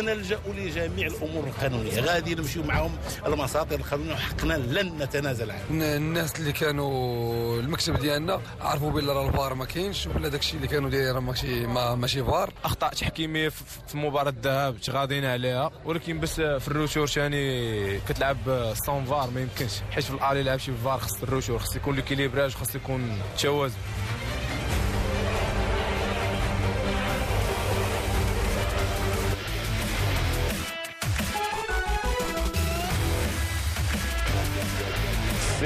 سنلجا لجميع الأمور القانونية. غادي نمشيو معهم المصادر القانونية وحقنا لن نتنازل عنه الناس اللي كانوا المكتب ديالنا عرفوا بلي راه الفار ما كاينش ولا داكشي اللي كانوا داير ماشي ما ماشي فار. اخطاء تحكيمية في مباراة الذهاب تغاضينا عليها. ولكن بس في ال retour ثاني كتلعب sans VAR ما يمكنش. حيت في ال aller لعب شي فار خاص ال retour خاص يكون l'équilibrage خاص يكون توازن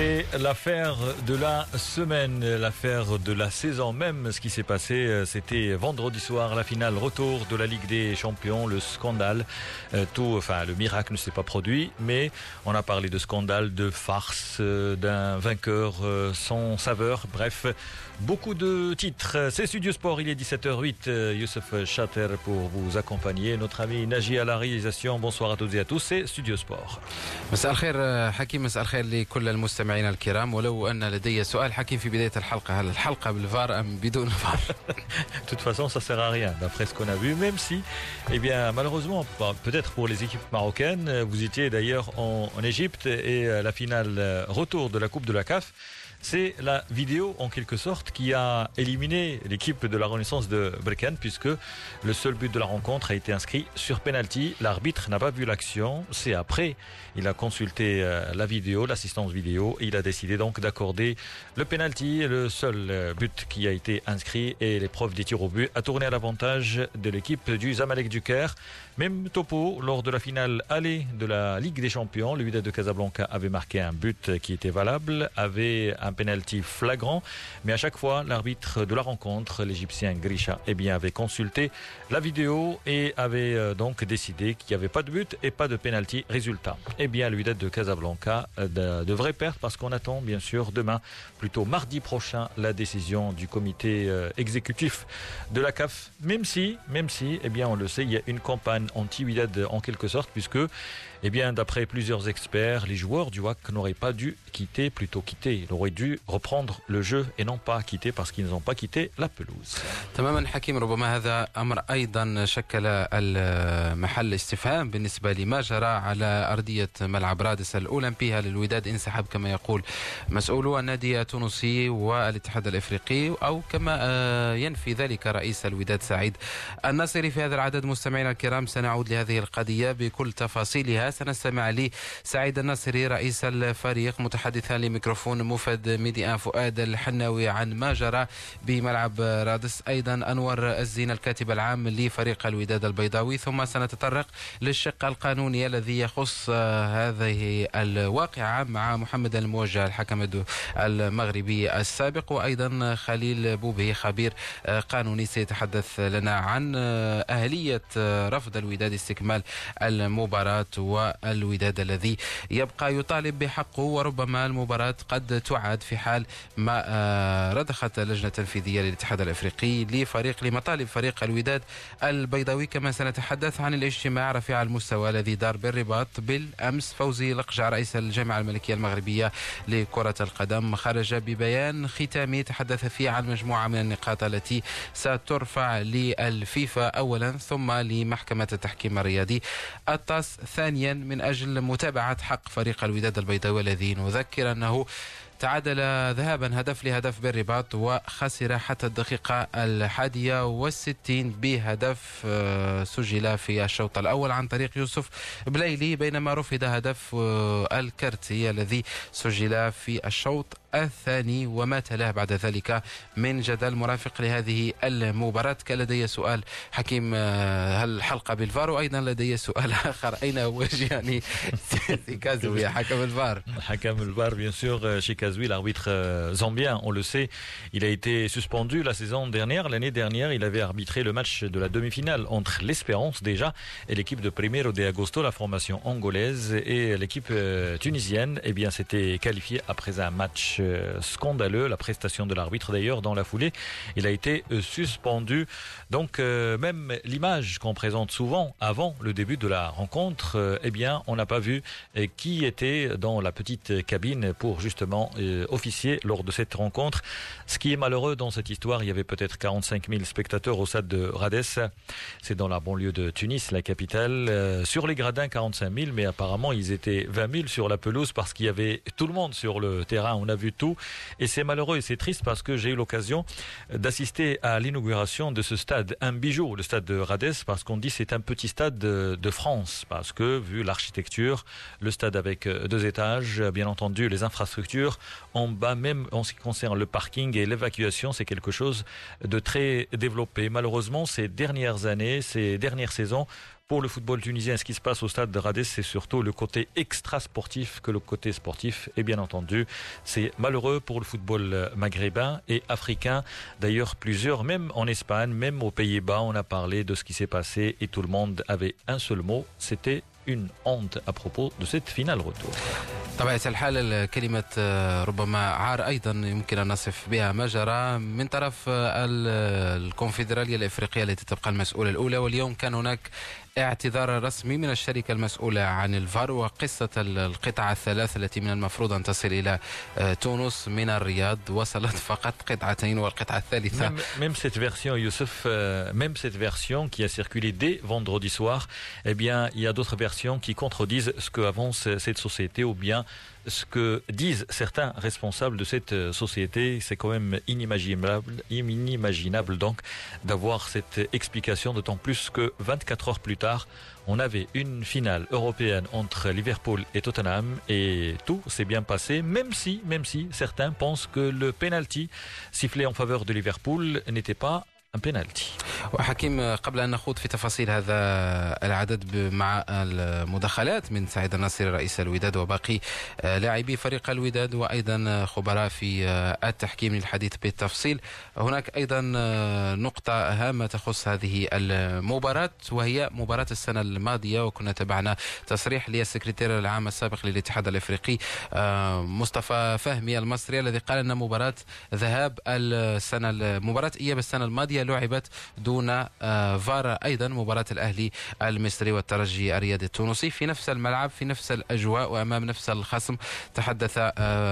C'est l'affaire de la semaine, l'affaire de la saison même. Ce qui s'est passé, euh, c'était vendredi soir, la finale retour de la Ligue des Champions, le scandale. Euh, tout, enfin, le miracle ne s'est pas produit, mais on a parlé de scandale, de farce, euh, d'un vainqueur sans saveur. Bref, beaucoup de titres. C'est Studio Sport, il est 17h08. Youssef Chater pour vous accompagner. Notre ami Naji à la réalisation. Bonsoir à toutes et à tous. C'est Studio Sport. مستمعينا الكرام ولو أن لدي سؤال حكيم في بداية الحلقة هل الحلقة بالفار أم بدون فار De toute façon, ça sert à rien, d'après ce qu'on a vu, même si, eh bien, malheureusement, peut-être pour les équipes marocaines, vous étiez d'ailleurs en, en Égypte et la finale retour de la Coupe de la CAF c'est la vidéo en quelque sorte qui a éliminé l'équipe de la Renaissance de Berkane puisque le seul but de la rencontre a été inscrit sur penalty. L'arbitre n'a pas vu l'action. C'est après, il a consulté euh, la vidéo, l'assistance vidéo, et il a décidé donc d'accorder le penalty. Le seul euh, but qui a été inscrit et l'épreuve des tirs au but a tourné à l'avantage de l'équipe du Zamalek du Caire. Même topo lors de la finale aller de la Ligue des Champions. Le Wydad de Casablanca avait marqué un but qui était valable, avait un penalty flagrant. Mais à chaque fois, l'arbitre de la rencontre, l'Égyptien Grisha, eh bien, avait consulté la vidéo et avait euh, donc décidé qu'il n'y avait pas de but et pas de penalty. Résultat, eh bien, le de Casablanca euh, devrait perdre parce qu'on attend, bien sûr, demain, plutôt mardi prochain, la décision du comité euh, exécutif de la CAF. Même si, même si, eh bien, on le sait, il y a une campagne anti-Wydad en quelque sorte, puisque eh bien, d'après plusieurs experts, les joueurs du WAC n'auraient pas dû quitter, plutôt quitter. Ils auraient dû reprendre le jeu et non pas quitter parce qu'ils n'ont pas quitté la pelouse. تماما حكيم ربما هذا أمر أيضا شكل المحل استفهام بالنسبة لما جرى على أرضية ملعب رادس الأولمبي هل الوداد انسحب كما يقول مسؤولو النادي التونسي والاتحاد الإفريقي أو كما ينفي ذلك رئيس الوداد سعيد الناصري في هذا العدد مستمعينا الكرام سنعود لهذه القضية بكل تفاصيلها سنستمع لسعيد الناصري رئيس الفريق متحدثا لميكروفون مفد ميدي فؤاد الحناوي عن ما جرى بملعب رادس. أيضا أنور الزين الكاتب العام لفريق الوداد البيضاوي. ثم سنتطرق للشق القانوني الذي يخص هذه الواقعة مع محمد الموجه الحكم المغربي السابق وأيضا خليل بوبي خبير قانوني سيتحدث لنا عن أهلية رفض الوداد استكمال المباراة والوداد الذي يبقى يطالب بحقه وربما المباراة قد تعاد في حال ما رضخت اللجنة التنفيذية للاتحاد الأفريقي لفريق لمطالب فريق الوداد البيضاوي. كما سنتحدث عن الاجتماع رفيع المستوى الذي دار بالرباط بالأمس فوزي لقجع رئيس الجامعة الملكية المغربية لكرة القدم. خرج ببيان ختامي تحدث فيه عن مجموعة من النقاط التي سترفع للفيفا اولا ثم لمحكمة التحكيم الرياضي. الطاس ثانيا من أجل متابعة حق فريق الوداد البيضاوي الذي نذكر أنه تعادل ذهابا هدف لهدف بالرباط وخسر حتى الدقيقة الحادية والستين بهدف سجل في الشوط الأول عن طريق يوسف بليلي بينما رفض هدف الكرتي الذي سجل في الشوط الثاني وما تلاه بعد ذلك من جدل مرافق لهذه المباراة. كان لدي سؤال حكيم هل الحلقة بالفار؟ وأيضا لدي سؤال آخر. أين هو جياني سيكازوي حكم الفار. حكم الفار bien sûr L'arbitre zambien on le sait il a été suspendu la saison dernière l'année dernière il avait arbitré le match de la demi-finale entre l'Espérance déjà et l'équipe de Primero de Agosto la formation angolaise et l'équipe tunisienne eh bien c'était qualifié après un match scandaleux, la prestation de l'arbitre d'ailleurs dans la foulée. Il a été suspendu. Donc même l'image qu'on présente souvent avant le début de la rencontre, eh bien on n'a pas vu qui était dans la petite cabine pour justement euh, officier lors de cette rencontre. Ce qui est malheureux dans cette histoire, il y avait peut-être 45 000 spectateurs au stade de Rades. C'est dans la banlieue de Tunis, la capitale. Euh, sur les gradins, 45 000, mais apparemment, ils étaient 20 000 sur la pelouse parce qu'il y avait tout le monde sur le terrain. On a vu tout. Et c'est malheureux et c'est triste parce que j'ai eu l'occasion d'assister à l'inauguration de ce stade, un bijou, le stade de Rades, parce qu'on dit c'est un petit stade de, de France, parce que vu l'architecture, le stade avec deux étages, bien entendu les infrastructures, en bas même en ce qui concerne le parking et l'évacuation, c'est quelque chose de très développé. Malheureusement, ces dernières années, ces dernières saisons, pour le football tunisien, ce qui se passe au stade de Radès, c'est surtout le côté extra-sportif que le côté sportif. Et bien entendu, c'est malheureux pour le football maghrébin et africain. D'ailleurs, plusieurs, même en Espagne, même aux Pays-Bas, on a parlé de ce qui s'est passé et tout le monde avait un seul mot, c'était une honte à propos de cette finale retour. طبيعة الحال كلمة ربما عار أيضا يمكن أن نصف بها ما جرى من طرف الكونفدرالية الإفريقية التي تبقى المسؤولة الأولى واليوم كان هناك اعتذار رسمي من الشركة المسؤولة عن الفار وقصة القطعة الثلاث التي من المفروض أن تصل إلى تونس من الرياض وصلت فقط قطعتين والقطعة الثالثة même, même cette version Youssef euh, même cette version qui a circulé dès vendredi soir eh bien il y a d'autres versions qui contredisent ce que avance cette société ou bien ce que disent certains responsables de cette euh, société. C'est quand même inimaginable, inimaginable donc d'avoir cette explication, d'autant plus que 24 heures plus tard, on avait une finale européenne entre Liverpool et Tottenham et tout s'est bien passé, même si, même si certains pensent que le penalty sifflé en faveur de Liverpool n'était pas penalty. وحكيم قبل أن نخوض في تفاصيل هذا العدد مع المداخلات من سعيد الناصري رئيس الوداد وباقي لاعبي فريق الوداد وأيضا خبراء في التحكيم للحديث بالتفصيل هناك أيضا نقطة هامة تخص هذه المباراة وهي مباراة السنة الماضية وكنا تبعنا تصريح للسكرتير العام السابق للاتحاد الأفريقي مصطفى فهمي المصري الذي قال أن مباراة ذهاب السنة مباراة إياب السنة الماضية لعبت دون فار أيضا مباراة الأهلي المصري والترجي الرياضي التونسي. في نفس الملعب في نفس الأجواء وأمام نفس الخصم تحدث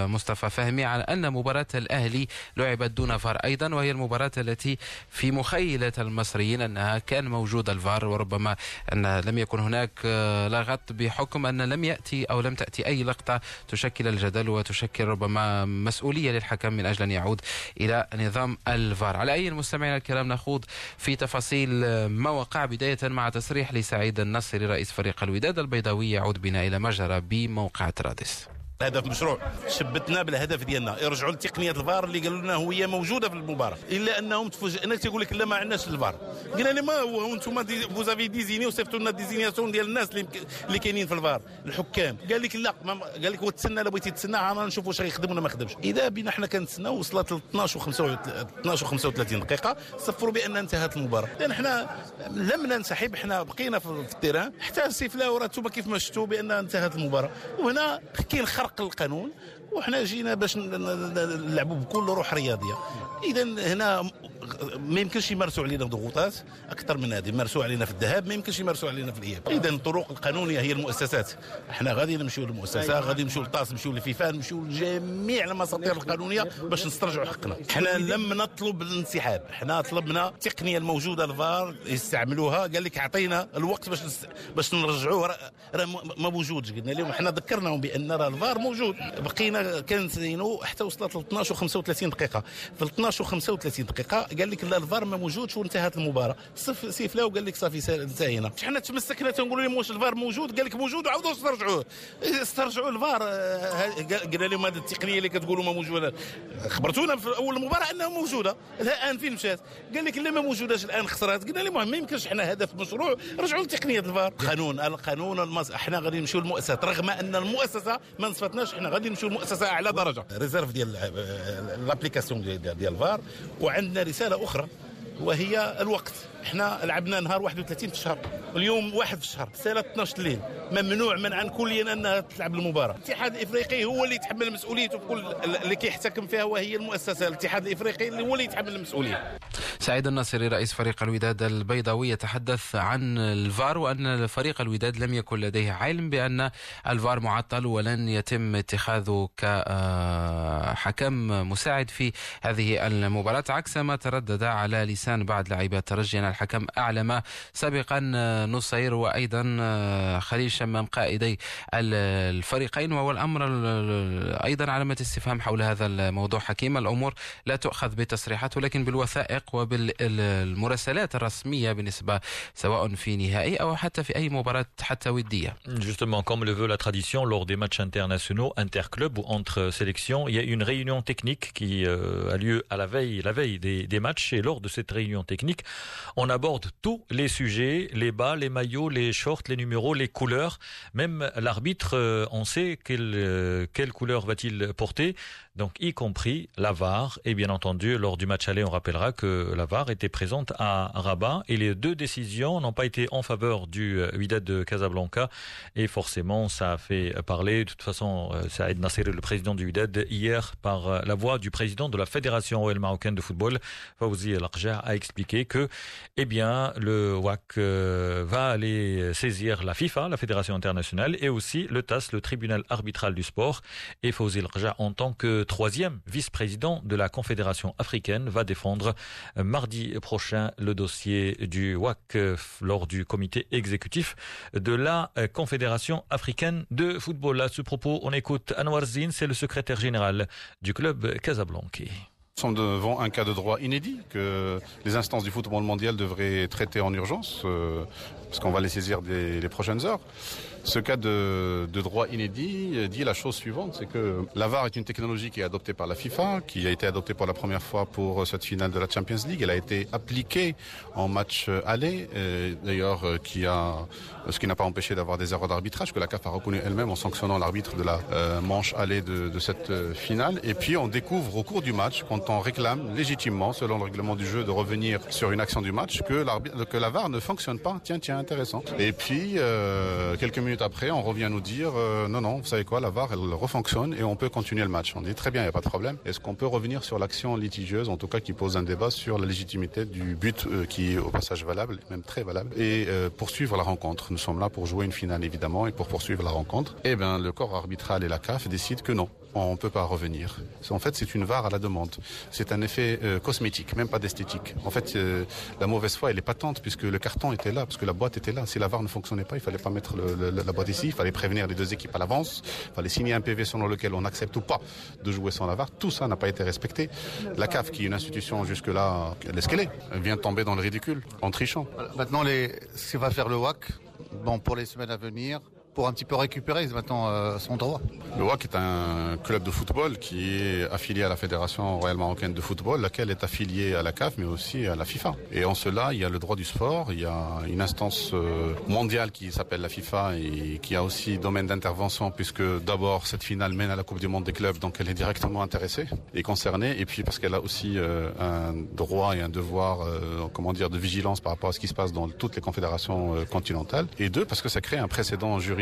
مصطفى فهمي عن أن مباراة الأهلي لعبت دون فار أيضا وهي المباراة التي في مخيلة المصريين أنها كان موجود الفار وربما أن لم يكن هناك لغط بحكم أن لم يأتي أو لم تأتي أي لقطة تشكل الجدل وتشكل ربما مسؤولية للحكم من أجل أن يعود إلى نظام الفار. على أي المستمعين الكرام نخوض في تفاصيل ما وقع بداية مع تصريح لسعيد النصري رئيس فريق الوداد البيضاوي يعود بنا إلى ما جرى بموقع رادس هدف مشروع. شبتنا بالهدف ديالنا. يرجعوا لتقنية الفار اللي قالوا لنا هي موجودة في المباراة. إلا أنهم تفاجئنا تيقول لك لا ما عندناش الفار. قلنا لي ما هو؟ أنتم vous avez désigné وصيفطوا لنا désignation ديال الناس اللي, اللي كاينين في الفار. الحكام. قال لك لا قال لك هو تسنى الا بغيتي تسنى عانا نشوف واش غيخدم ولا ما خدمش إذا بينا حنا كنتسناو وصلت ل 12 و 12 و 35 دقيقة صفروا بأن انتهت المباراة. لأن حنا لم ننسحب حنا بقينا في ال terrain. حتى سيفلاو راه أنتم كيف ما شفتوا بأن انتهت المباراة. وهنا كاين خرق. القانون وحنا جينا باش نلعبوا بكل روح رياضية. اذا هنا ما يمكنش يمارسوا علينا ضغوطات أكثر من هذه. مارسوا علينا في الذهاب ما يمكنش يمارسوا علينا في الإياب. اذا الطرق القانونيه هي المؤسسات. إحنا غادي نمشيو للمؤسسة غادي نمشيو للطاس نمشيو للفيفا نمشيو لجميع المساطير القانونية باش نسترجعوا حقنا. إحنا لم نطلب الانسحاب. إحنا طلبنا التقنيه الموجودة الفار يستعملوها. قال لك أعطينا الوقت باش نس... باش نرجعوه. راه ما موجودش. قلنا لهم إحنا ذكرناهم بأن راه الفار موجود. بقينا كنسينو حتى وصلت ل 12 و 35 دقيقة. في 12 و 35 دقيقة قال لك لا الفار ما موجودش وانتهت المباراة. صف سيفلا وقال لك صافي انتهينا. حنا تمسكنا تنقولوا لهم واش الفار موجود؟ قال لك موجود وعاودوا استرجعوه. استرجعوا الفار. قال لهم هذه التقنية اللي كتقولوا ما موجودة. خبرتونا في أول المباراه أنها موجودة. الآن فين مشات؟ قال لك لا ما موجوداش الآن خسرات. قلنا لهم ما يمكنش حنا هدف مشروع. رجعوا لتقنية الفار. قانون القانون المص... إحنا غادي نمشيو للمؤسسات رغم أن المؤسسة ما نصفتناش إحنا غادي نمشيو للمؤسسة أعلى درجة. réserve ديال l'application ديال الفار. وعندنا رسالة أخرى وهي الوقت. إحنا لعبنا نهار 31 في الشهر اليوم واحد في الشهر الساعة 12 الليل ممنوع منعا كليا أنها تلعب المباراة. الاتحاد الإفريقي هو اللي يتحمل مسؤوليته في كل اللي كيحتكم فيها وهي المؤسسة. الاتحاد الإفريقي اللي هو اللي يتحمل المسؤولية. سعيد الناصري رئيس فريق الوداد البيضاوي يتحدث عن الفار وأن فريق الوداد لم يكن لديه علم بأن الفار معطل ولن يتم اتخاذه كحكم مساعد في هذه المباراة عكس ما تردد على لسان بعض لاعبي الترجي. الحكم اعلم سابقا نصير وأيضا خليل شمام قائدي الفريقين وهو الامر أيضا علامه استفهام حول هذا الموضوع حكيم الأمور لا تؤخذ بتصريحات ولكن بالوثائق وبالمراسلات الرسميه بالنسبة سواء في نهائي أو حتى في اي مباراه حتى وديه. Justement, comme le veut la tradition, lors des matchs internationaux, interclubs ou entre sélections, il y a une réunion technique qui euh, a lieu à la veille, la veille des, des matchs. Et lors de cette réunion technique, on aborde tous les sujets, les bas, les maillots, les shorts, les numéros, les couleurs. Même l'arbitre, euh, on sait quelle, euh, quelle couleur va-t-il porter donc y compris la VAR. Et bien entendu, lors du match aller, on rappellera que la VAR était présente à Rabat et les deux décisions n'ont pas été en faveur du euh, Wydad de Casablanca et forcément ça a fait parler. De toute façon, euh, Saïd Nasser, le président du Wydad, hier par euh, la voix du président de la Fédération royale marocaine de football, Fawzi El a expliqué que, eh bien, le WAC va aller saisir la FIFA, la Fédération internationale, et aussi le TAS, le tribunal arbitral du sport. Et Fawzi El en tant que troisième vice-président de la Confédération africaine, va défendre euh, mardi prochain le dossier du WAC euh, lors du comité exécutif de la euh, Confédération africaine de football. À ce propos, on écoute Anwar Zin, c'est le secrétaire général du club Casablanca. Nous sommes devant un cas de droit inédit que les instances du football mondial devraient traiter en urgence, parce qu'on va les saisir des les prochaines heures. Ce cas de, de, droit inédit dit la chose suivante, c'est que la VAR est une technologie qui est adoptée par la FIFA, qui a été adoptée pour la première fois pour cette finale de la Champions League. Elle a été appliquée en match aller, d'ailleurs qui a ce qui n'a pas empêché d'avoir des erreurs d'arbitrage que la CAF a reconnu elle-même en sanctionnant l'arbitre de la euh, manche aller de, de cette euh, finale. Et puis on découvre au cours du match, quand on réclame légitimement, selon le règlement du jeu, de revenir sur une action du match, que, que la VAR ne fonctionne pas. Tiens, tiens, intéressant. Et puis euh, quelques minutes après, on revient nous dire euh, non, non, vous savez quoi, la VAR, elle refonctionne et on peut continuer le match. On dit très bien, il n'y a pas de problème. Est-ce qu'on peut revenir sur l'action litigieuse, en tout cas qui pose un débat sur la légitimité du but euh, qui est au passage valable, même très valable, et euh, poursuivre la rencontre? Nous sommes là pour jouer une finale évidemment et pour poursuivre la rencontre. Eh bien, le corps arbitral et la CAF décident que non, on ne peut pas revenir. En fait, c'est une VAR à la demande. C'est un effet cosmétique, même pas d'esthétique. En fait, la mauvaise foi, elle est patente puisque le carton était là, parce que la boîte était là. Si la VAR ne fonctionnait pas, il fallait pas mettre le, la boîte ici, il fallait prévenir les deux équipes à l'avance, il fallait signer un PV selon lequel on accepte ou pas de jouer sans la VAR. Tout ça n'a pas été respecté. La CAF, qui est une institution jusque-là, elle est ce qu'elle est, vient tomber dans le ridicule en trichant. Maintenant, les... ce que va faire le WAC, bon, pour les semaines à venir, pour un petit peu récupérer maintenant euh, son droit. Le WAC est un club de football qui est affilié à la Fédération royale marocaine de football, laquelle est affiliée à la CAF mais aussi à la FIFA. Et en cela, il y a le droit du sport, il y a une instance euh, mondiale qui s'appelle la FIFA et qui a aussi domaine d'intervention puisque d'abord cette finale mène à la Coupe du monde des clubs, donc elle est directement intéressée et concernée. Et puis parce qu'elle a aussi euh, un droit et un devoir, euh, comment dire, de vigilance par rapport à ce qui se passe dans toutes les confédérations continentales. Et deux, parce que ça crée un précédent juridique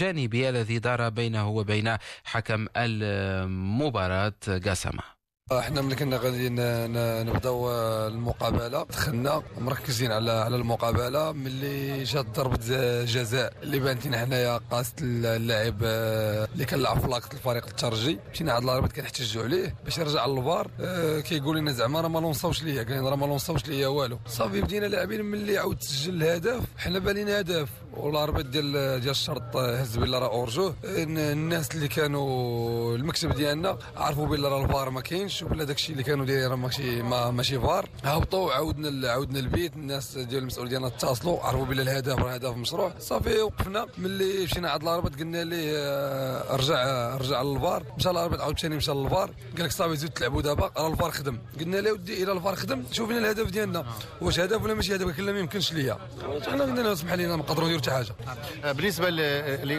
الجانبي الذي دار بينه وبين حكم المباراة قاسمة إحنا ملي كنا غادي نبداو المقابلة دخلنا مركزين على على المقابلة ملي جات ضربة جزاء اللي بانت لنا حنايا قاصد اللاعب اللي كان لعب في لاقط الفريق الترجي. مشينا عند الاربيط كنحتجوا عليه باش يرجع للفار آه كيقول لنا زعما راه ما لونصاوش ليا قال راه ما لونصاوش ليا والو. صافي بدينا لاعبين ملي عاود تسجل الهدف حنا بالينا هدف. وال arbitre ديال ديال الشرط هز بلا راه hors-jeu. الناس اللي كانوا المكتب ديالنا عرفوا بلا راه الفار ما كاينش. شوف بلا داكشي اللي كانوا دايرين ماشي ما ماشي فار. هبطوا عاودنا عاودنا البيت الناس ديال المسؤول ديالنا اتصلوا عرفوا بلا الهدف راه هدف مشروع. صافي وقفنا. ملي مشينا عند ال arbitre قلنا ليه آه، رجع رجع للفار. مشى ال arbitre عاود ثاني مشى للفار. قال لك صافي زيد تلعبوا دابا راه الفار خدم. قلنا له ودي إلى الفار خدم؟ شوف لنا الهدف ديالنا. واش هدف ولا ماشي هدف؟ قال ما يمكنش ليا. انا قلنا له اسمح لي ما نقدروا نديروا حتى حاجة. آه، بالنسبة.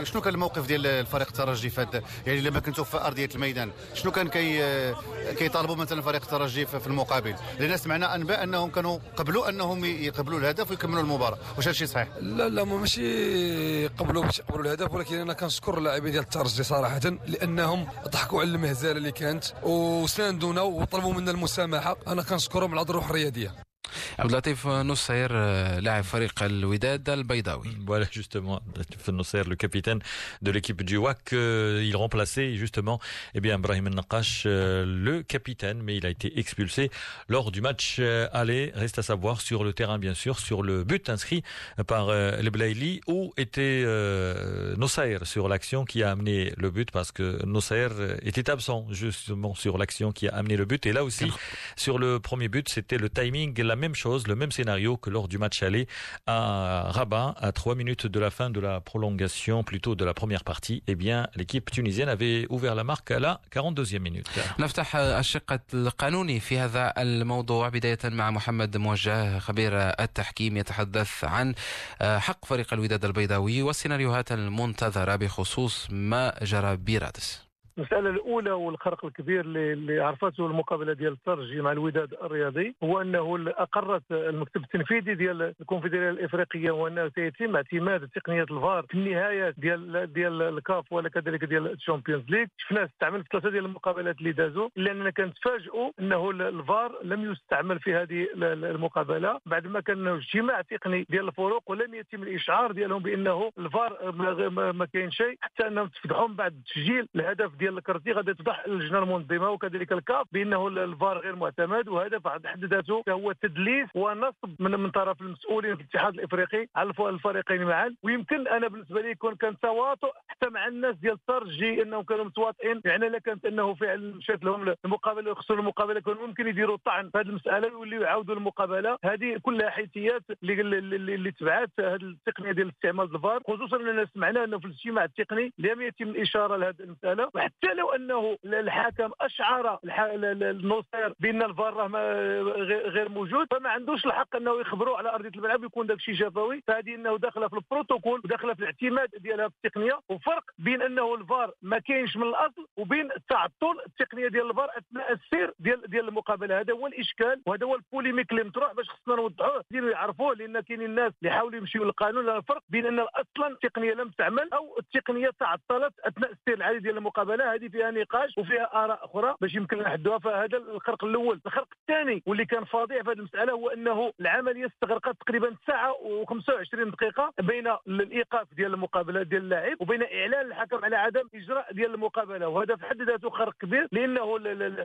شنو كان الموقف ديال الفريق الترجي فات يعني لما كنتوا في أرضية الميدان شنو كان كي كيطالبوا مثلا فريق الترجي في المقابل. لأن سمعنا انباء أنهم كانوا قبلوا أنهم يقبلوا الهدف ويكملوا المباراة. واش هادشي صحيح؟ لا لا ماشي قبلوا باش يقبلوا الهدف ولكن أنا كنشكر اللاعبين ديال الترجي صراحة لأنهم ضحكوا على المهزلة اللي كانت وساندونا وطلبوا منا المسامحة. أنا كنشكرهم على الروح الرياضية. عبد اللطيف نصير لاعب فريق الوداد البيضاوي voilà justement Nussair le capitaine de l'équipe du WAC euh, il remplaçait justement eh bien Brahim Nakash euh, le capitaine mais il a été expulsé lors du match euh, aller reste à savoir sur le terrain bien sûr sur le but inscrit par euh, le Blaili où était euh, Nussair sur l'action qui a amené le but parce que Nussair était absent justement sur l'action qui a amené le but et là aussi sur le premier but c'était le timing la même chose, le même scénario que lors du match aller à Rabat, à trois minutes de la fin de la prolongation, plutôt de la première partie. Eh bien, l'équipe tunisienne avait ouvert la marque à la 42e minute. نفتح الشق القانوني في هذا الموضوع بداية مع محمد موجه خبير التحكيم يتحدث عن حق فريق الوداد البيضاوي والسيناريوهات المنتظرة بخصوص ما جرى بيرادس المسألة الأولى والخرق الكبير اللي عرفته المقابلة ديال الترجي مع الوداد الرياضي هو أنه أقرت المكتب التنفيذي ديال الكونفدرالية الإفريقية وأنه سيتم اعتماد تقنية الفار في النهاية ديال ديال الكاف وكذلك ديال الشامبيونز ليغ. شفناه استعمل في ثلاثة ديال المقابلات اللي دازوا إلا أننا كنتفاجئوا أنه الفار لم يستعمل في هذه المقابلة. بعد ما كان اجتماع تقني ديال الفروق ولم يتم الإشعار ديالهم بأنه الفار ما كاين شيء حتى أنهم تفضحوا بعد تسجيل الهدف ديال الكرتي غادي تفضح اللجنه المنظمه وكذلك الكاف بأنه الفار غير معتمد وهذا في حد ذاته هو تدليس ونصب من من طرف المسؤولين في الاتحاد الإفريقي على الفريقين معا. ويمكن أنا بالنسبة لي يكون كان تواطؤ حتى مع الناس ديال الترجي إنهم كانوا متواطئين. يعني إلا كانت إنه فعلا مشات لهم المقابلة ويخسروا المقابلة كان ممكن يديروا طعن في هذه المسألة ويوليو يعاودوا المقابلة. هذه كلها حيثيات اللي تبعات هذه التقنية ديال استعمال الفار خصوصا إننا سمعنا إنه في الاجتماع التقني لم يتم الإشارة لهذه المسألة. حتى لو أنه الحاكم أشعر النصير بأن الفار غير موجود فما عندوش الحق أنه يخبروا على أرضية الملعب يكون داك الشيء شفوي فهذه أنه داخلة في البروتوكول وداخلة في الاعتماد ديالها في التقنية وفرق بين أنه الفار ما كاينش من الأصل وبين تعطل التقنية ديال الفار أثناء السير ديال ديال المقابلة. هذا هو الإشكال وهذا هو ال polémique اللي مطروح باش خصنا نوضحوه. يعرفوه لأن كاينين الناس اللي يحاولوا يمشيوا للقانون. الفرق بين أن أصلا التقنية لم تعمل أو التقنية تعطلت أثناء السير العادي ديال المقابلة. هذه فيها نقاش وفيها آراء أخرى باش يمكن نحدوها فهذا الخرق الأول. الخرق الثاني واللي كان فظيع في هذه المسألة هو أنه العملية استغرقت تقريبا ساعة و25 دقيقة بين الإيقاف ديال المقابلة ديال اللاعب وبين إعلان الحكم على عدم إجراء ديال المقابلة. وهذا في حد ذاته خرق كبير لأنه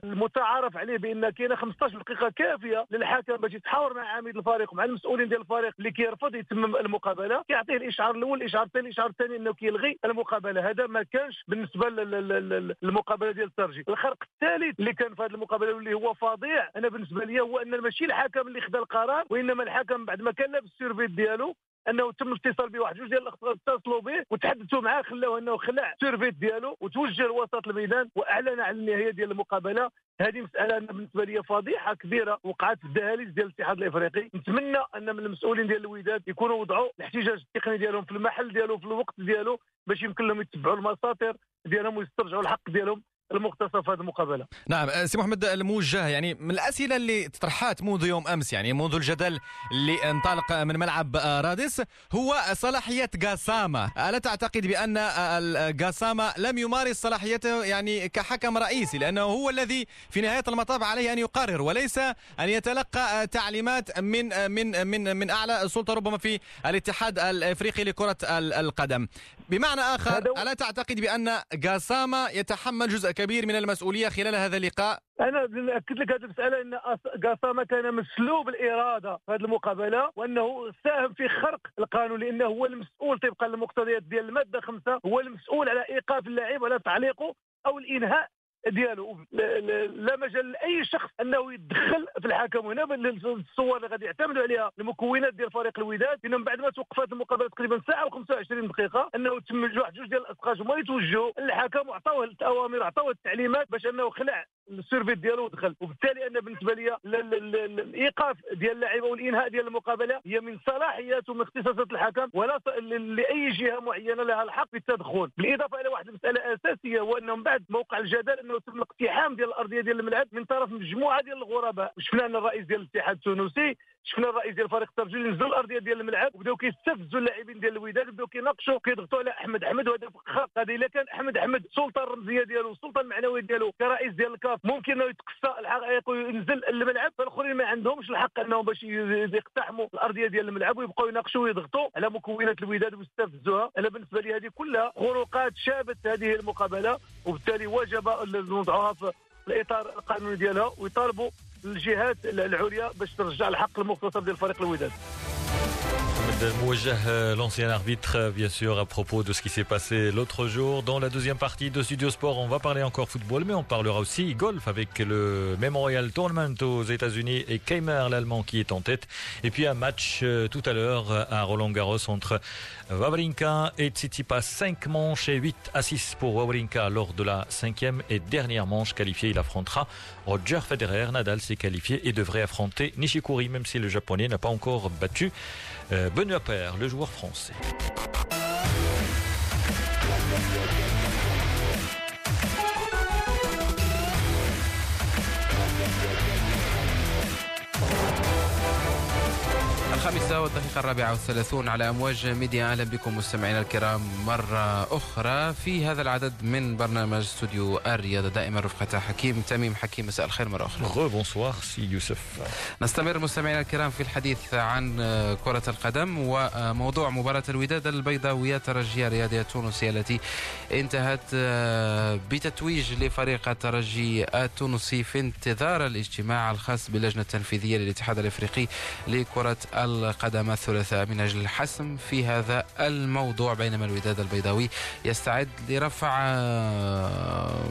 المتعارف عليه بأن كاينة 15 دقيقة كافية للحكم باش يتحاور مع عميد الفريق ومع المسؤولين ديال الفريق اللي كيرفض يتمم المقابلة. كيعطيه الإشعار الأول الاشعار الثاني الاشعار الثاني أنه كيلغي المقابلة. هذا ما كانش بالنسبة المقابلة ديال الترجي الخرق الثالث اللي كان في هذه المقابلة واللي هو فظيع. أنا بالنسبة لي هو أن ماشي الحكم اللي خذا القرار وإنما الحكم بعد ما كان لابس ال survêt ديالو انه تم الاتصال به واحد جوج ديال الاخطاء اتصلوا به وتحدثوا معاه خلاوه انه خلع ال survêt ديالو وتوجه لوسط الميدان واعلن على النهاية ديال المقابلة. هذه مسألة أنا بالنسبة لي فضيحه كبيرة وقعت في الدهاليز ديال الاتحاد الإفريقي. نتمنى أن من المسؤولين ديال الوداد يكونوا وضعوا الاحتجاج التقني ديالهم في المحل ديالو في الوقت ديالو باش يمكن لهم يتبعوا المساطر ديالهم ويسترجعوا الحق ديالهم. المختصه في هذه المقابلة. نعم سي محمد الموجه يعني من الأسئلة اللي طرحات منذ يوم أمس يعني منذ الجدل اللي انطلق من ملعب رادس هو صلاحية قاسامه، ألا تعتقد بأن قاسامه لم يمارس صلاحيته يعني كحكم رئيسي لأنه هو الذي في نهاية المطاف عليه أن يقرر وليس أن يتلقى تعليمات من من من من أعلى سلطه ربما في الاتحاد الإفريقي لكرة القدم. بمعنى آخر ألا تعتقد بأن قاسامه يتحمل جزء كبير من المسؤولية خلال هذا اللقاء؟ أنا ناكد لك هذه المسألة إن قاسامه كان مسلوب الإرادة في هذه المقابلة وأنه ساهم في خرق القانون لأنه هو المسؤول طبقا للمقتضيات ديال المادة خمسه هو المسؤول على إيقاف اللاعب ولا تعليقه أو الإنهاء ديالو. لا مجال لأي شخص أنه يتدخل في الحكم هنا الصور اللي غادي يعتمدوا عليها المكونات ديال فريق الوداد. إنهم بعد ما توقفت المقابلة تقريبا ساعة و25 دقيقة أنه تم واحد جوج ديال الاسقاط هما يتوجهوا للحكم وعطاوه الأوامر عطاوه التعليمات باش أنه خلع السيرفيت ديالو ودخل وبالتالي أنا بالنسبة لي الإيقاف ديال اللاعبه والانهاء ديال المقابلة هي من صلاحيات ومن اختصاصات الحكم ولا لأي جهة معينة لها الحق في التدخل. بالإضافة إلى واحد المسألة أساسية هو أنه من بعد موقع الجدل أنه تم اقتحام ديال الأرضية ديال الملعب من طرف مجموعة ديال الغرباء. شفنا أن الرئيس ديال الاتحاد التونسي شفنا الرئيس ديال فريق الترجي اللي نزل الأرضية ديال الملعب وبداو كيستفزوا اللاعبين ديال الوداد وبداو كيناقشوا كيضغطوا على أحمد أحمد وهذا خاص هذا. إلا كان أحمد أحمد السلطه الرمزيه ديالو السلطه المعنويه ديالو كرئيس ديال الكاف ممكن إنه يتقصى الحقائق وينزل الملعب. فالآخرين ما عندهمش الحق إنهم باش يقتحموا الأرضية ديال الملعب ويبقاو يناقشوا ويضغطوا على مكونات الوداد ويستفزوها أنا بالنسبة لي هذه كلها خروقات شابت هذه المقابلة وبالتالي وجب نوضعوها في الإطار القانوني ديالها ويطالبوا الجهات العليا باش ترجع الحق المختصر ديال فريق الوداد. L'ancien arbitre, bien sûr, à propos de ce qui s'est passé l'autre jour. Dans la deuxième partie de Studio Sport, on va parler encore football, mais on parlera aussi golf avec le Memorial Tournament aux États-Unis et Keimer, l'Allemand, qui est en tête. Et puis un match euh, tout à l'heure à Roland Garros entre Wawrinka et Tsitsipas. 5 manches et 8 à 6 pour Wawrinka lors de la cinquième et dernière manche qualifiée. Il affrontera Roger Federer. Nadal s'est qualifié et devrait affronter Nishikori, même si le japonais n'a pas encore battu Benoît Père, le joueur français. الخامسة والدقيقة الرابعة والثلاثون على أمواج ميديا. أهلا بكم مستمعينا الكرام مرة أخرى في هذا العدد من برنامج استوديو الرياضة. دائما رفقة حكيم تميم. حكيم مساء الخير مرة أخرى. Bonsoir سي يوسف نستمر مستمعينا الكرام في الحديث عن كرة القدم وموضوع مباراة الوداد البيضاوية ترجية الرياضية التونسية التي انتهت بتتويج لفريق الترجي التونسي في انتظار الاجتماع الخاص باللجنة التنفيذية للاتحاد الأفريقي لكرة القدم الثلاثاء من أجل الحسم في هذا الموضوع بينما الوداد البيضاوي يستعد لرفع آه،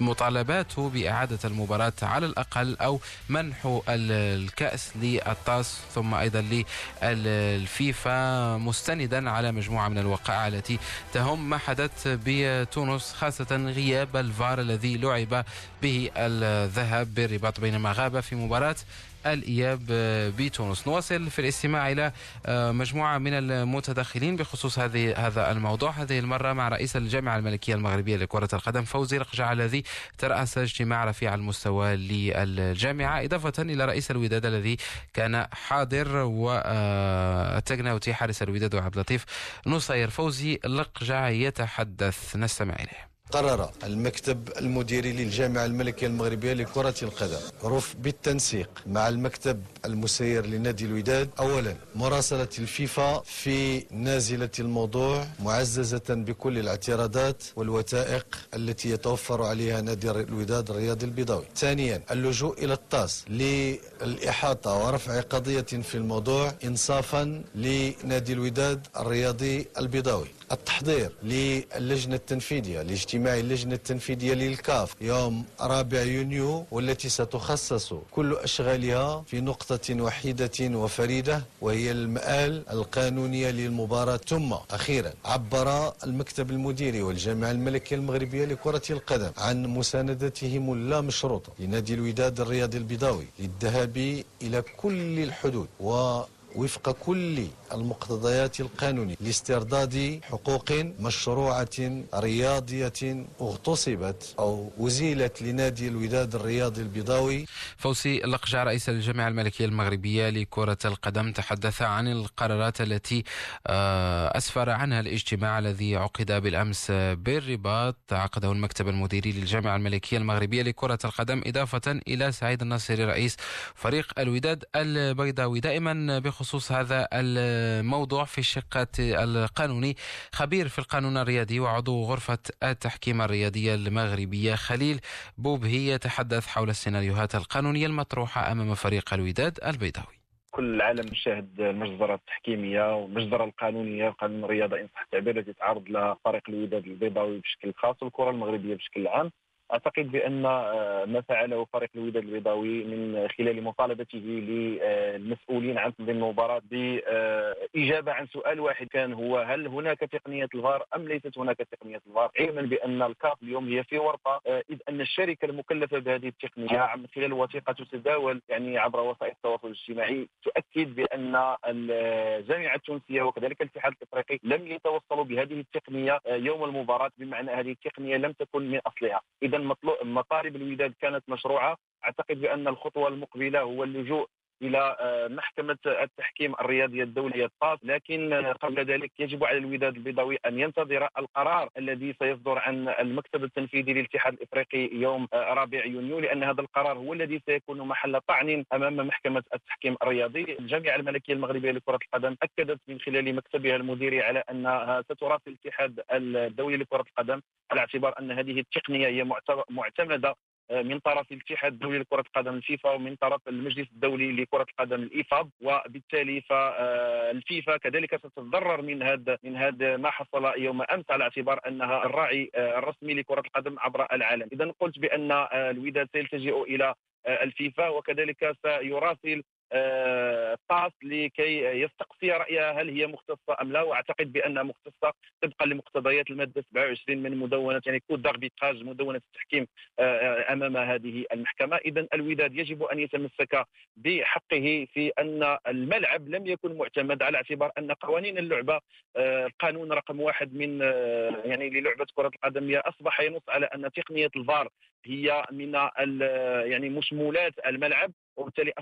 مطالباته بإعادة المباراة على الأقل أو منح الكأس للطاس ثم أيضا للفيفا مستندا على مجموعة من الوقائع التي تهم ما حدث بتونس خاصة غياب الفار الذي لعب به الذهب بالرباط بينما غاب في مباراة الإياب بتونس. نواصل في الاستماع إلى آه، مجموعة من المتدخلين بخصوص هذه هذا الموضوع. هذه المرة مع رئيس الجامعة الملكية المغربية لكرة القدم فوزي رقجع الذي ترأس اجتماع رفيع المستوى للجامعة. إضافة إلى رئيس الوداد الذي كان حاضر والتقناوتي حارس الوداد وعبد اللطيف نصير. فوزي لقجع يتحدث. نستمع إليه. قرر المكتب المديري للجامعة الملكية المغربية لكرة القدم رف بالتنسيق مع المكتب المسير لنادي الوداد. أولا مراسلة الفيفا في نازلة الموضوع معززة بكل الاعتراضات والوثائق التي يتوفر عليها نادي الوداد الرياضي البيضاوي. ثانيا اللجوء إلى الطاس للإحاطة ورفع قضية في الموضوع إنصافا لنادي الوداد الرياضي البيضاوي. التحضير للجنة التنفيذية لاجتماع اللجنة التنفيذية للكاف. يوم 4 يونيو والتي ستخصص كل أشغالها في نقطة وحيدة وفريدة وهي المآل القانونية للمباراة. ثم أخيرا عبر المكتب المديري والجامعة الملكية المغربية لكرة القدم عن مساندتهم اللامشروطة لنادي الوداد الرياضي البيضاوي للذهاب إلى كل الحدود و وفق كل المقتضيات القانونية لاسترداد حقوق مشروعة رياضية اغتصبت أو أزيلت لنادي الوداد الرياضي البيضاوي. فوسي اللقجع رئيس الجامعة الملكية المغربية لكرة القدم تحدث عن القرارات التي آه، أسفر عنها الاجتماع الذي عقد بالأمس بالرباط. عقده المكتب المديري للجامعة الملكية المغربية لكرة القدم إضافة إلى سعيد الناصري رئيس فريق الوداد البيضاوي. دائما بخصوص هذا الموضوع في الشق القانوني. خبير في القانون الرياضي وعضو غرفة التحكيم الرياضية المغربية خليل بوبهي يتحدث حول السيناريوهات القانونية المطروحة أمام فريق الوداد البيضاوي. كل العالم يشاهد المجزرة التحكيمية والمجزرة القانونية قانون الرياضة إن صح التعبير التي تعرض لها فريق الوداد البيضاوي بشكل خاص والكرة المغربية بشكل عام. أعتقد بأن آه، ما فعله فريق الوداد البيضاوي من خلال مطالبته للمسؤولين عن تنظيم المباراة باجابه عن سؤال واحد كان هو هل هناك تقنية الفار أم ليست هناك تقنية الفار؟ علما بأن الكاف اليوم هي في ورطة آه، إذ أن الشركة المكلفة بهذه التقنية من خلال وثيقة تتداول يعني عبر وسائل التواصل الاجتماعي تؤكد بأن الجامعة التونسيه وكذلك الاتحاد الإفريقي لم يتوصلوا بهذه التقنية آه، يوم المباراة بمعنى هذه التقنية لم تكن من أصلها. إذا مطالب الوداد كانت مشروعة. أعتقد بأن الخطوة المقبلة هو اللجوء إلى آه، محكمة التحكيم الرياضية الدولية الطاس. لكن آه، قبل ذلك يجب على الوداد البيضاوي أن ينتظر القرار الذي سيصدر عن المكتب التنفيذي للاتحاد الإفريقي يوم آه، رابع يونيو لأن هذا القرار هو الذي سيكون محل طعن أمام محكمة التحكيم الرياضي. الجامعة الملكية المغربية لكرة القدم أكدت من خلال مكتبها المديري على انها ستراسل الاتحاد الدولي لكرة القدم على اعتبار أن هذه التقنية هي معتمدة من طرف الاتحاد الدولي لكرة القدم الفيفا ومن طرف المجلس الدولي لكرة القدم الايفاب وبالتالي فالفيفا كذلك ستتضرر من هذا من هذا ما حصل يوم أمس على اعتبار أنها الراعي الرسمي لكرة القدم عبر العالم. اذا قلت بأن الوداد سيلتجئ إلى الفيفا وكذلك سيراسل طاس لكي يستقصي رأيها هل هي مختصة أم لا؟ وأعتقد بانها مختصة طبقا لمقتضيات المادة 27 من مدونة يعني كود داربيتراج مدونة التحكيم آه، أمام هذه المحكمة. اذا الوداد يجب أن يتمسك بحقه في أن الملعب لم يكن معتمد على اعتبار أن قوانين اللعبة آه، القانون رقم واحد من آه، يعني للعبة كرة القدم أصبح ينص على أن تقنية الفار هي من يعني مشمولات الملعب. وبالتالي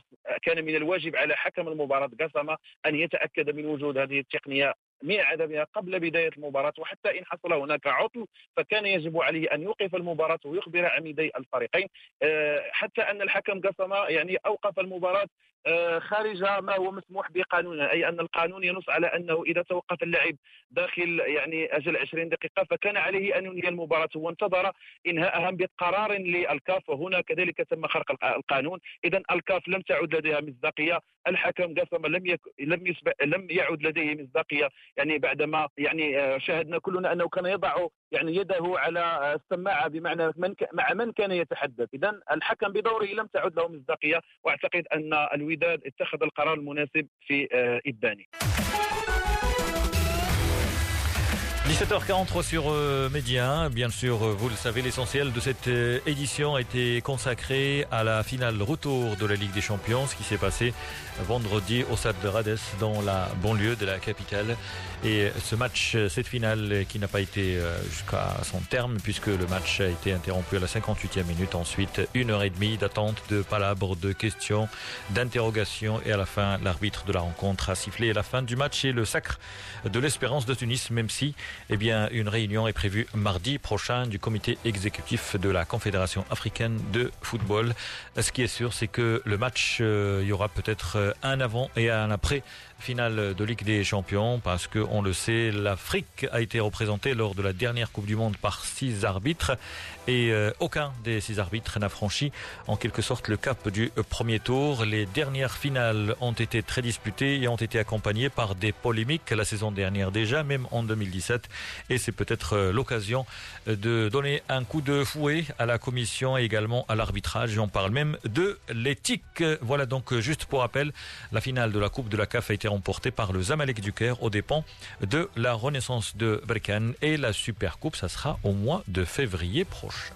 كان من الواجب على حكم المباراة قسمة أن يتأكد من وجود هذه التقنية 100 عدمها قبل بداية المباراة وحتى إن حصل هناك عطل فكان يجب عليه أن يوقف المباراة ويخبر عميدي الفريقين. آه، حتى أن الحكم قسم يعني أوقف المباراة آه، خارج ما هو مسموح بقانون أي أن القانون ينص على أنه إذا توقف اللعب داخل يعني أجل 20 دقيقة فكان عليه أن ينهي المباراة وانتظر إنهاءها بقرار للكاف وهنا كذلك تم خرق القانون. إذا الكاف لم تعد لديها مصداقية الحكم قسم لم يك... لم يسب... لم يعد لديه مصداقية. يعني بعدما يعني آه، شاهدنا كلنا أنه كان يضع يعني يده على السماعة بمعنى من. مع من كان يتحدث اذا الحكم بدوره لم تعد له مصداقية وأعتقد أن الوداد اتخذ القرار المناسب في آه، ابانه 17h43 sur euh, Média. Bien sûr, euh, vous le savez, l'essentiel de cette euh, édition a été consacré à la finale retour de la Ligue des Champions, ce qui s'est passé vendredi au Stade de Rades dans la banlieue de la capitale. Et ce match, cette finale qui n'a pas été jusqu'à son terme puisque le match a été interrompu à la 58e minute. Ensuite, une heure et demie d'attente, de palabres, de questions, d'interrogations et à la fin, l'arbitre de la rencontre a sifflé la fin du match et le sacre de l'espérance de Tunis, même si eh bien, une réunion est prévue mardi prochain du comité exécutif de la Confédération africaine de football. Ce qui est sûr, c'est que le match, euh, il y aura peut-être euh, un avant et un après finale de Ligue des Champions parce que on le sait, l'Afrique a été représentée lors de la dernière Coupe du Monde par six arbitres et euh, aucun des six arbitres n'a franchi en quelque sorte le cap du premier tour. Les dernières finales ont été très disputées et ont été accompagnées par des polémiques la saison dernière déjà, même en 2017 et c'est peut-être euh, l'occasion de donner un coup de fouet à la commission et également à l'arbitrage. On parle même de l'éthique. Voilà donc juste pour rappel, la finale de la Coupe de la CAF a été remporté par le Zamalek du Caire aux dépens de la Renaissance de Berkane et la Super Coupe, ça sera au mois de février prochain.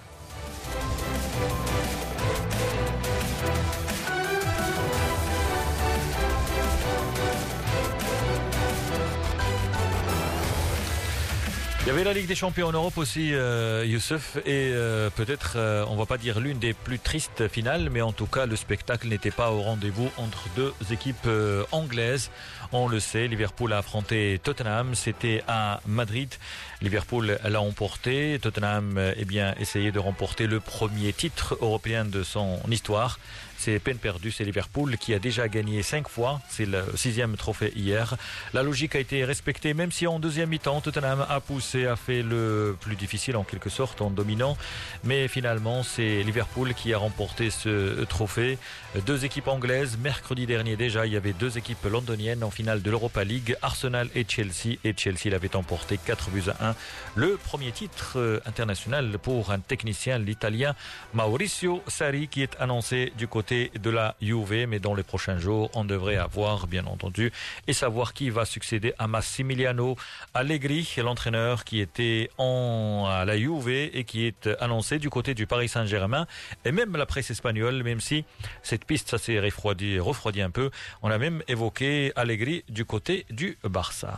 Il y avait la Ligue des Champions en Europe aussi, euh, Youssef, et euh, peut-être, euh, on va pas dire l'une des plus tristes finales, mais en tout cas, le spectacle n'était pas au rendez-vous entre deux équipes euh, anglaises. On le sait, Liverpool a affronté Tottenham, c'était à Madrid. Liverpool l'a emporté. Tottenham, eh bien, essayé de remporter le premier titre européen de son histoire. C'est peine perdue. C'est Liverpool qui a déjà gagné cinq fois. C'est le sixième trophée hier. La logique a été respectée, même si en deuxième mi-temps, Tottenham a poussé, a fait le plus difficile en quelque sorte en dominant. Mais finalement, c'est Liverpool qui a remporté ce trophée. Deux équipes anglaises. Mercredi dernier déjà, il y avait deux équipes londoniennes en finale de l'Europa League, Arsenal et Chelsea. Et Chelsea l'avait emporté 4 buts à 1. Le premier titre euh, international pour un technicien, l'italien Mauricio Sarri, qui est annoncé du côté de la Juve. Mais dans les prochains jours, on devrait avoir, bien entendu, et savoir qui va succéder à Massimiliano Allegri, l'entraîneur qui était en, à la Juve et qui est annoncé du côté du Paris Saint-Germain. Et même la presse espagnole, même si cette piste, ça s'est refroidi, refroidi un peu, on a même évoqué Allegri du côté du Barça.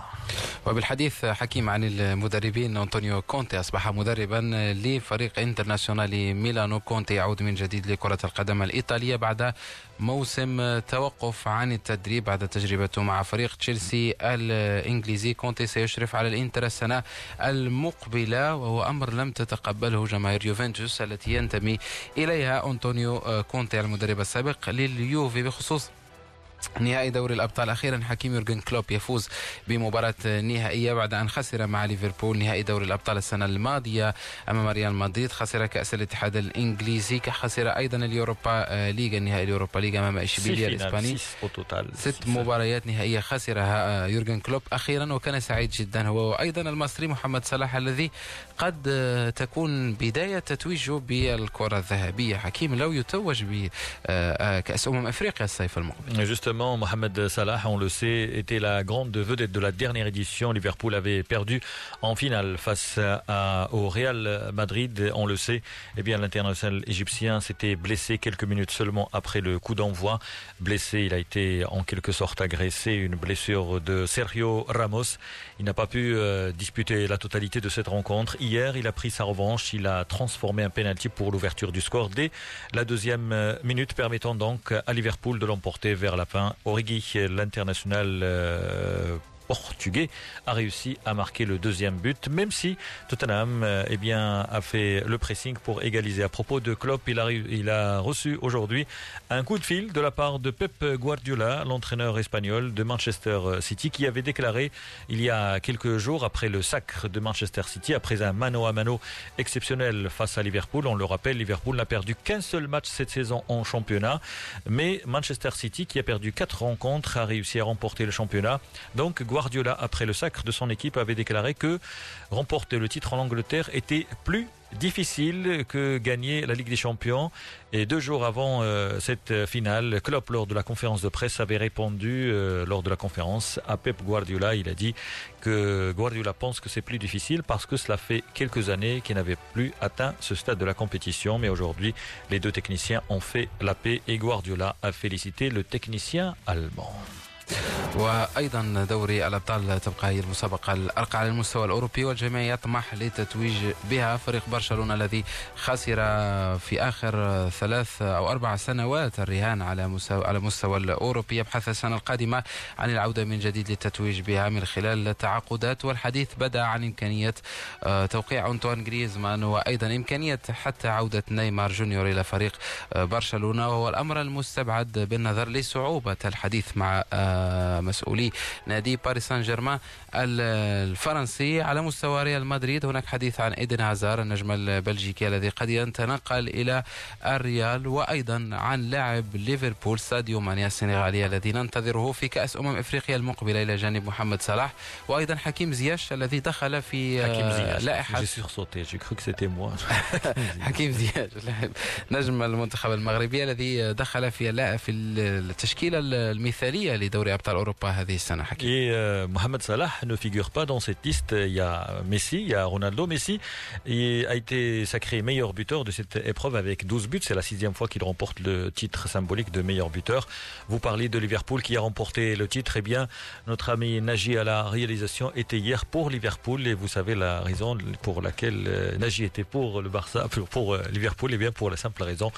وبالحديث حكيم عن المدربين أنطونيو كونتي أصبح مدربا لفريق انترناسيونالي ميلانو كونتي يعود من جديد لكرة القدم الإيطالية بعد موسم توقف عن التدريب بعد تجربته مع فريق تشيلسي الإنجليزي. كونتي سيشرف على الإنتر السنة المقبلة وهو أمر لم تتقبله جماهير يوفنتوس التي ينتمي إليها أنطونيو كونتي المدرب السابق لليوفي بخصوص نهائي دوري الأبطال. أخيرا حكيم يورجن كلوب يفوز بمباراة نهائية بعد أن خسر مع ليفربول نهائي دوري الأبطال السنة الماضية أمام ريال مدريد. خسر كأس الاتحاد الإنجليزي خسر أيضا اليوروبا ليغا النهائي اليوروبا ليغا أمام اشبيليا الإسباني. ست مباريات نهائية خسرها يورجن كلوب. أخيرا وكان سعيد جدا هو وأيضا المصري محمد صلاح الذي قد تكون بداية تتويجه بالكرة الذهبية. حكيم لو يتوج بكاس أمم أفريقيا الصيف المقبل. Mohamed Salah, on le sait, était la grande vedette de la dernière édition. Liverpool avait perdu en finale face au Real Madrid. On le sait, eh bien, l'international égyptien s'était blessé quelques minutes seulement après le coup d'envoi. Blessé, il a été en quelque sorte agressé, une blessure de Sergio Ramos. Il n'a pas pu euh, disputer la totalité de cette rencontre. Hier, il a pris sa revanche. Il a transformé un penalty pour l'ouverture du score dès la deuxième euh, minute, permettant donc à Liverpool de l'emporter vers la fin fin. L'international euh, portugais a réussi à marquer le deuxième but, même si Tottenham euh, eh bien, a fait le pressing pour égaliser. À propos de Klopp, il a, reçu aujourd'hui un coup de fil de la part de Pep Guardiola, l'entraîneur espagnol de Manchester City, qui avait déclaré il y a quelques jours, après le sacre de Manchester City, après un mano à mano exceptionnel face à Liverpool, on le rappelle, Liverpool n'a perdu qu'un seul match cette saison en championnat, mais Manchester City, qui a perdu quatre rencontres, a réussi à remporter le championnat. Donc après le sacre de son équipe, avait déclaré que remporter le titre en Angleterre était plus difficile que gagner la Ligue des Champions. Et deux jours avant euh, cette finale, Klopp, lors de la conférence de presse, avait répondu euh, lors de la conférence à Pep Guardiola. Il a dit que Guardiola pense que c'est plus difficile parce que cela fait quelques années qu'il n'avait plus atteint ce stade de la compétition. Mais aujourd'hui, les deux techniciens ont fait la paix et Guardiola a félicité le technicien allemand. وأيضا دوري الأبطال تبقى هي المسابقة الأرقى على المستوى الأوروبي والجميع يطمح للتتويج بها فريق برشلونة الذي خسر في آخر ثلاث أو أربع سنوات الرهان على مستوى على مستوى الأوروبي. يبحث السنة القادمة عن العودة من جديد للتتويج بها من خلال التعاقدات. والحديث بدأ عن إمكانية توقيع أنطوان جريزمان وأيضا إمكانية حتى عودة نيمار جونيور إلى فريق برشلونة. وهو الأمر المستبعد بالنظر لصعوبة الحديث مع مسؤولي نادي باريس سان جيرمان الفرنسي. على مستوى ريال مدريد هناك حديث عن إيدن هازار النجم البلجيكي الذي قد يتنقل إلى الريال وأيضا عن لاعب ليفربول ساديو ماني السنغالي الذي ننتظره في كأس أمم إفريقيا المقبلة إلى جانب محمد صلاح. وأيضا حكيم زياش الذي دخل في حكيم زياش. لائحه حكيم زياش نجم المنتخب المغربي الذي دخل في في التشكيلة المثالية لدوري ابطال اوروبا هذه السنه حكيم Et euh, Mohamed Salah ne figure pas dans cette liste. Il y a Messi, il y a Ronaldo. Messi il a été sacré meilleur buteur de cette épreuve avec 12 buts. C'est la sixième fois qu'il remporte le titre symbolique de meilleur buteur. Vous parlez de Liverpool qui a remporté le titre. Eh bien, notre ami Nagy à la réalisation était hier pour Liverpool. Et vous savez la raison pour laquelle euh, Nagy était pour le Barça, pour Liverpool. Eh bien, pour la simple raison,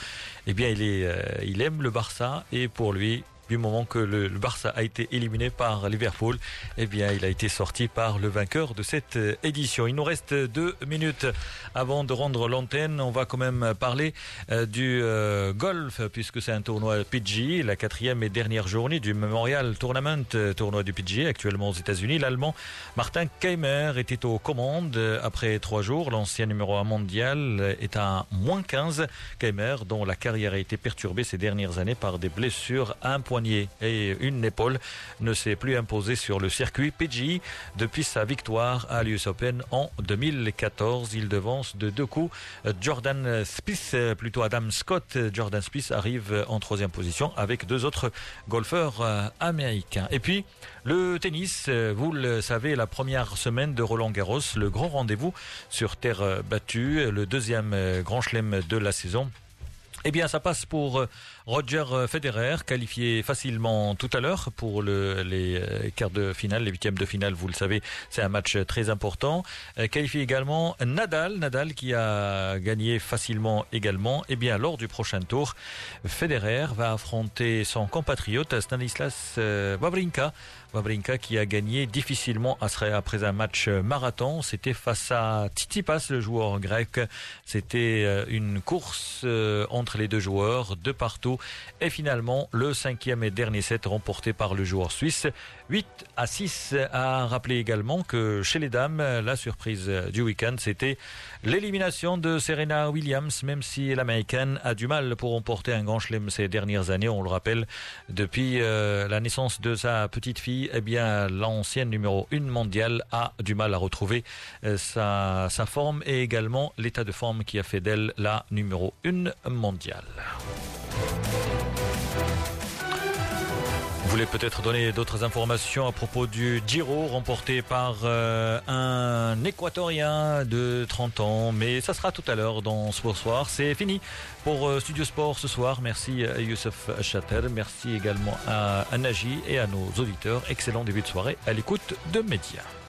eh bien, il, est, il aime le Barça et pour lui, du moment que le, Barça a été éliminé par Liverpool, eh bien, il a été sorti par le vainqueur de cette euh, édition. Il nous reste deux minutes avant de rendre l'antenne. On va quand même parler euh, du euh, golf, puisque c'est un tournoi PG, la quatrième et dernière journée du Memorial Tournament, tournoi du PG, actuellement aux États-Unis. L'Allemand Martin Keimer était aux commandes après trois jours. L'ancien numéro un mondial est à moins 15. Keimer, dont la carrière a été perturbée ces dernières années par des blessures à un et une épaule, ne s'est plus imposé sur le circuit PGI depuis sa victoire à l'US Open en 2014. Il devance de deux coups Jordan Spieth, plutôt Adam Scott. Jordan Spieth arrive en troisième position avec deux autres golfeurs euh, américains. Et puis, le tennis, vous le savez, la première semaine de Roland Garros, le grand rendez-vous sur terre battue, le deuxième euh, grand chelem de la saison. Eh bien, ça passe pour euh, Roger Federer, qualifié facilement tout à l'heure pour le, les euh, quarts de finale, les huitièmes de finale, vous le savez, c'est un match très important. Euh, qualifié également Nadal, Nadal qui a gagné facilement également. Eh bien, lors du prochain tour, Federer va affronter son compatriote Stanislas Wawrinka. Wawrinka qui a gagné difficilement après un match marathon. C'était face à Tsitsipas, le joueur grec. C'était une course entre les deux joueurs de partout. Et finalement, le cinquième et dernier set remporté par le joueur suisse. 8 à 6 a rappelé également que chez les dames, la surprise du week-end, c'était l'élimination de Serena Williams, même si l'américaine a du mal pour remporter un grand chelem ces dernières années. On le rappelle, depuis euh, la naissance de sa petite fille, eh bien, l'ancienne numéro 1 mondiale a du mal à retrouver euh, sa, sa forme et également l'état de forme qui a fait d'elle la numéro 1 mondiale. Vous voulez peut-être donner d'autres informations à propos du Giro remporté par euh, un Équatorien de 30 ans, mais ça sera tout à l'heure dans ce soir. C'est fini pour euh, Studio Sport ce soir. Merci à Youssef Chater, merci également à Anaji et à nos auditeurs. Excellent début de soirée à l'écoute de Média.